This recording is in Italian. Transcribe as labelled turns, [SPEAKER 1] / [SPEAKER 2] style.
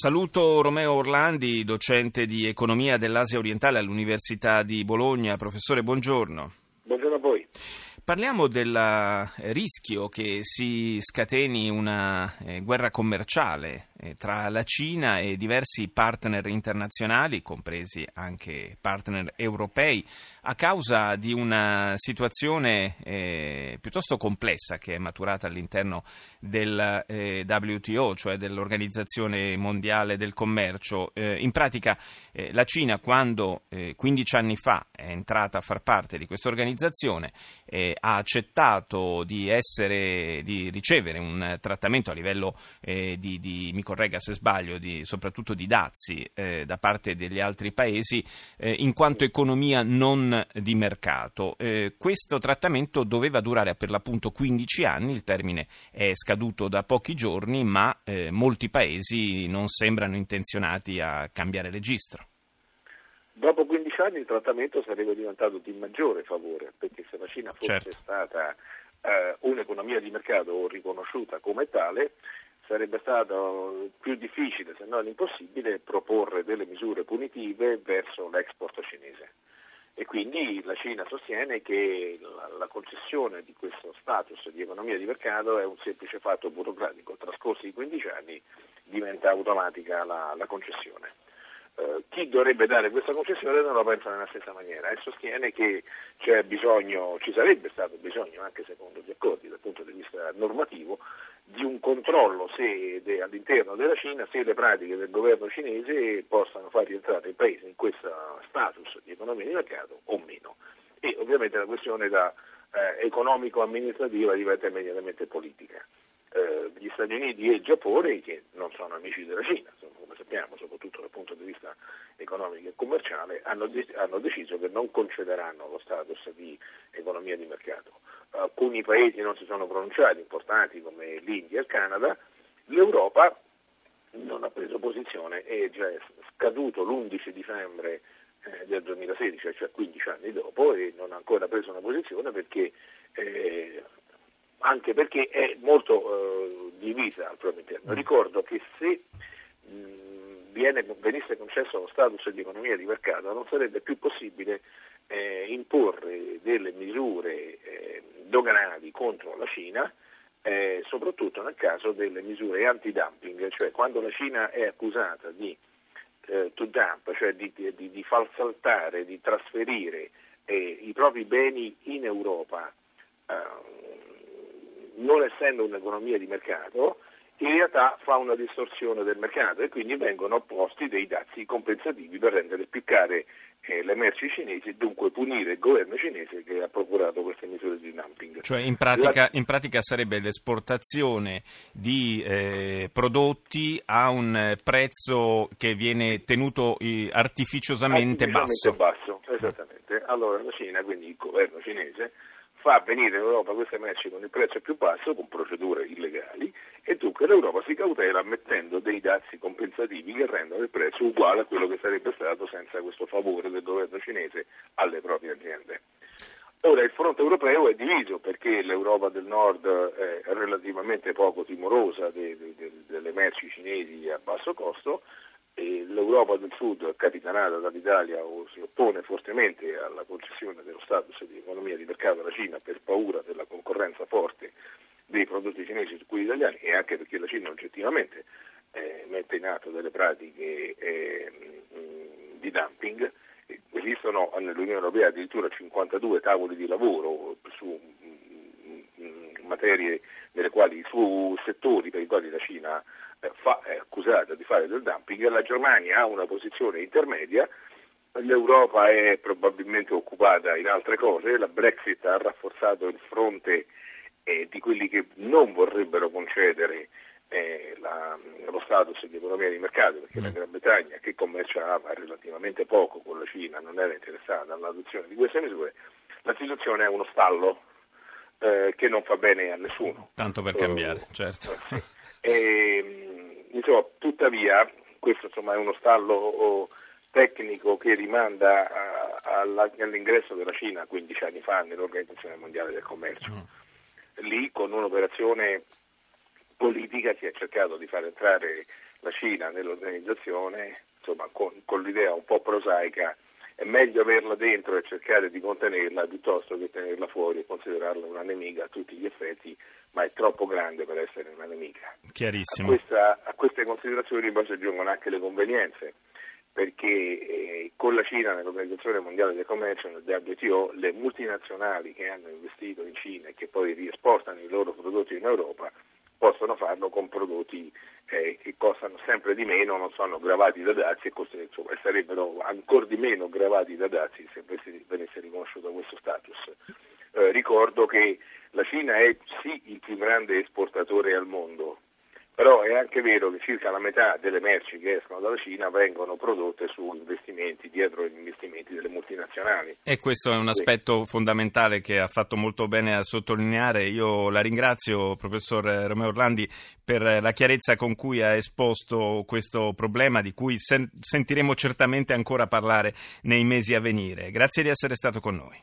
[SPEAKER 1] Saluto Romeo Orlandi, docente di economia dell'Asia orientale all'Università di Bologna. Professore, buongiorno.
[SPEAKER 2] Buongiorno a voi.
[SPEAKER 1] Parliamo del eh, rischio che si scateni una eh, guerra commerciale eh, tra la Cina e diversi partner internazionali, compresi anche partner europei, a causa di una situazione eh, piuttosto complessa che è maturata all'interno del eh, WTO, cioè dell'Organizzazione Mondiale del Commercio. Eh, in pratica la Cina, quando 15 anni fa è entrata a far parte di questa organizzazione, ha accettato di, essere, di ricevere un trattamento a livello eh, di, di, mi corregga se sbaglio, di, soprattutto di dazi eh, da parte degli altri paesi eh, in quanto economia non di mercato. Eh, questo trattamento doveva durare per l'appunto 15 anni, il termine è scaduto da pochi giorni, ma eh, molti paesi non sembrano intenzionati a cambiare registro.
[SPEAKER 2] Dopo 15 anni il trattamento sarebbe diventato di maggiore favore, perché se la Cina fosse certo. stata eh, un'economia di mercato riconosciuta come tale, sarebbe stato più difficile, se non impossibile, proporre delle misure punitive verso l'export cinese. E quindi la Cina sostiene che la, la concessione di questo status di economia di mercato è un semplice fatto burocratico. Trascorsi i 15 anni diventa automatica la, la concessione. Eh, chi dovrebbe dare questa concessione non la pensa nella stessa maniera e sostiene che bisogno, ci sarebbe stato bisogno, anche secondo gli accordi dal punto di vista normativo, di un controllo se, de, all'interno della Cina se le pratiche del governo cinese possano far rientrare il paese in questo status di economia di mercato o meno. E ovviamente la questione da eh, economico-amministrativa diventa immediatamente politica. Eh, gli Stati Uniti e il Giappone, che non sono amici della Cina, sappiamo, soprattutto dal punto di vista economico e commerciale, hanno, de- hanno deciso che non concederanno lo status di economia di mercato. Alcuni paesi non si sono pronunciati, importanti come l'India e il Canada, l'Europa non ha preso posizione, è già scaduto l'11 dicembre eh, del 2016, cioè 15 anni dopo, e non ha ancora preso una posizione perché eh, anche perché è molto eh, divisa al proprio interno. Ricordo che se viene, venisse concesso lo status di economia di mercato non sarebbe più possibile eh, imporre delle misure eh, doganali contro la Cina, eh, soprattutto nel caso delle misure anti-dumping, cioè quando la Cina è accusata di eh, to dump, cioè di, di, di far saltare, di trasferire eh, i propri beni in Europa non essendo un'economia di mercato, in realtà fa una distorsione del mercato e quindi vengono posti dei dazi compensativi per rendere più care eh, le merci cinesi e dunque punire il governo cinese che ha procurato queste misure di dumping.
[SPEAKER 1] Cioè in pratica, La... in pratica sarebbe l'esportazione di eh, prodotti a un prezzo che viene tenuto eh, artificiosamente,
[SPEAKER 2] artificiosamente basso. basso. Esattamente. Allora la Cina, quindi il governo cinese, fa venire in Europa queste merci con il prezzo più basso, con procedure illegali, e dunque l'Europa si cautela mettendo dei dazi compensativi che rendono il prezzo uguale a quello che sarebbe stato senza questo favore del governo cinese alle proprie aziende. Ora il fronte europeo è diviso perché l'Europa del Nord è relativamente poco timorosa de, de, de, delle merci cinesi a basso costo, l'Europa del Sud, capitanata dall'Italia, si oppone fortemente alla concessione dello status di economia di mercato alla Cina per paura della concorrenza forte dei prodotti cinesi su quelli italiani e anche perché la Cina oggettivamente eh, mette in atto delle pratiche eh, di dumping. Esistono nell'Unione Europea addirittura 52 tavoli di lavoro su materie nelle quali, su settori per i quali la Cina eh, fa, è accusata di fare del dumping, la Germania ha una posizione intermedia, l'Europa è probabilmente occupata in altre cose, la Brexit ha rafforzato il fronte eh, di quelli che non vorrebbero concedere eh, la, lo status di economia di mercato, perché mm. la Gran Bretagna, che commerciava relativamente poco con la Cina, non era interessata all'adozione di queste misure, la situazione è uno stallo eh, che non fa bene a nessuno.
[SPEAKER 1] Tanto per cambiare, uh, certo.
[SPEAKER 2] E, insomma, tuttavia, questo insomma, è uno stallo oh, tecnico che rimanda a, a, all'ingresso della Cina 15 anni fa nell'Organizzazione Mondiale del Commercio. Mm. Lì con un'operazione politica si è cercato di far entrare la Cina nell'organizzazione, insomma, con, con l'idea un po' prosaica è meglio averla dentro e cercare di contenerla piuttosto che tenerla fuori e considerarla una nemica a tutti gli effetti, ma è troppo grande per essere una nemica.
[SPEAKER 1] Chiarissimo.
[SPEAKER 2] A, questa, a queste considerazioni poi si aggiungono anche le convenienze, perché eh, con la Cina nell'Organizzazione Mondiale del Commercio, nel WTO, le multinazionali che hanno investito in Cina e che poi riesportano i loro prodotti in Europa possono farlo con prodotti eh, che costano sempre di meno, non sono gravati da dazi e, insomma, sarebbero ancora di meno gravati da dazi se venisse riconosciuto questo status. Eh, ricordo che la Cina è sì il più grande esportatore al mondo, però è anche vero che circa la metà delle merci che escono dalla Cina vengono prodotte su investimenti, dietro gli investimenti delle multinazionali.
[SPEAKER 1] E questo è un aspetto fondamentale che ha fatto molto bene a sottolineare. Io la ringrazio, professor Romeo Orlandi, per la chiarezza con cui ha esposto questo problema di cui sen- sentiremo certamente ancora parlare nei mesi a venire. Grazie di essere stato con noi.